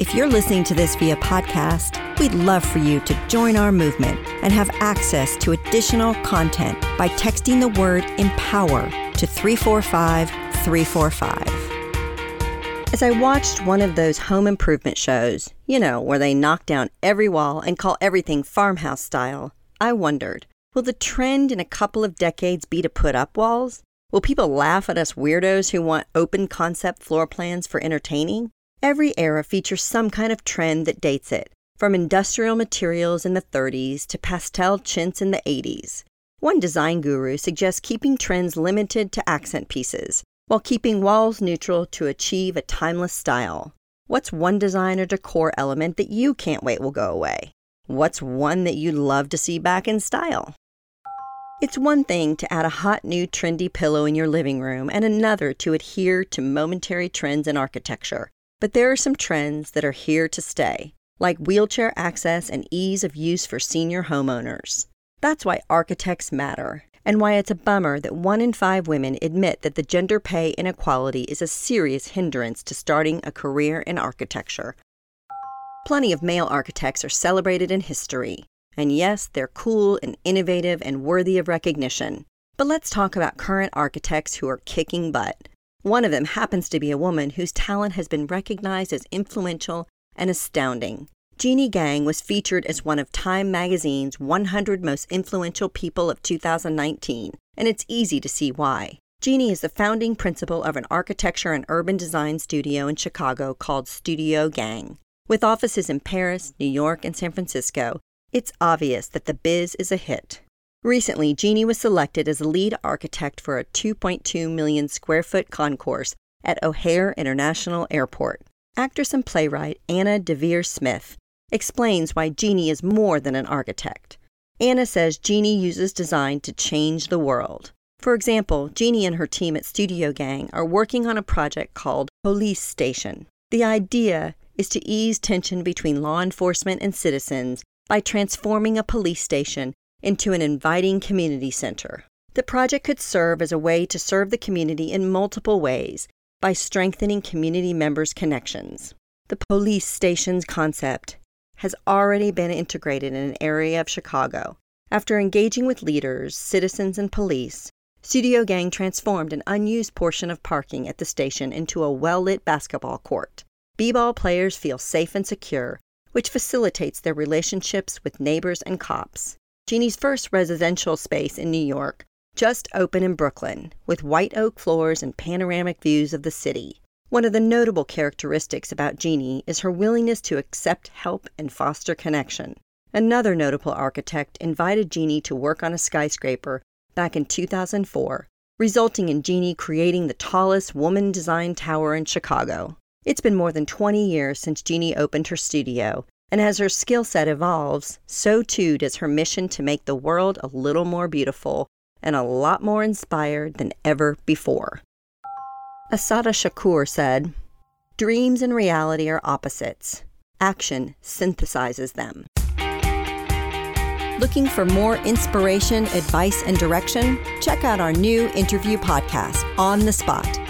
If you're listening to this via podcast, we'd love for you to join our movement and have access to additional content by texting the word empower to 345 345. As I watched one of those home improvement shows, you know, where they knock down every wall and call everything farmhouse style, I wondered will the trend in a couple of decades be to put up walls? Will people laugh at us weirdos who want open concept floor plans for entertaining? Every era features some kind of trend that dates it, from industrial materials in the 30s to pastel chintz in the 80s. One design guru suggests keeping trends limited to accent pieces, while keeping walls neutral to achieve a timeless style. What's one design or decor element that you can't wait will go away? What's one that you'd love to see back in style? It's one thing to add a hot new trendy pillow in your living room and another to adhere to momentary trends in architecture. But there are some trends that are here to stay, like wheelchair access and ease of use for senior homeowners. That's why architects matter, and why it's a bummer that one in five women admit that the gender pay inequality is a serious hindrance to starting a career in architecture. Plenty of male architects are celebrated in history, and yes, they're cool and innovative and worthy of recognition. But let's talk about current architects who are kicking butt. One of them happens to be a woman whose talent has been recognized as influential and astounding. Jeanne Gang was featured as one of Time magazine's 100 most influential people of 2019, and it's easy to see why. Jeanne is the founding principal of an architecture and urban design studio in Chicago called Studio Gang. With offices in Paris, New York, and San Francisco, it's obvious that the biz is a hit. Recently, Jeanne was selected as lead architect for a 2.2 million square foot concourse at O'Hare International Airport. Actress and playwright Anna Deavere Smith explains why Jeanne is more than an architect. Anna says Jeanne uses design to change the world. For example, Jeanne and her team at Studio Gang are working on a project called Polis Station. The idea is to ease tension between law enforcement and citizens by transforming a police station into an inviting community center. The project could serve as a way to serve the community in multiple ways by strengthening community members' connections. The Polis Station's concept has already been integrated in an area of Chicago. After engaging with leaders, citizens, and police, Studio Gang transformed an unused portion of parking at the station into a well lit basketball court. B ball players feel safe and secure, which facilitates their relationships with neighbors and cops. Jeanne's first residential space in New York just opened in Brooklyn, with white oak floors and panoramic views of the city. One of the notable characteristics about Jeanne is her willingness to accept help and foster connection. Another notable architect invited Jeanne to work on a skyscraper back in 2004, resulting in Jeanne creating the tallest woman designed tower in Chicago. It's been more than 20 years since Jeanne opened her studio, and as her skill set evolves, so too does her mission to make the world a little more beautiful and a lot more inspired than ever before. Assata Shakur said, Dreams and reality are opposites. Action synthesizes them. Looking for more inspiration, advice, and direction? Check out our new interview podcast, On the Dot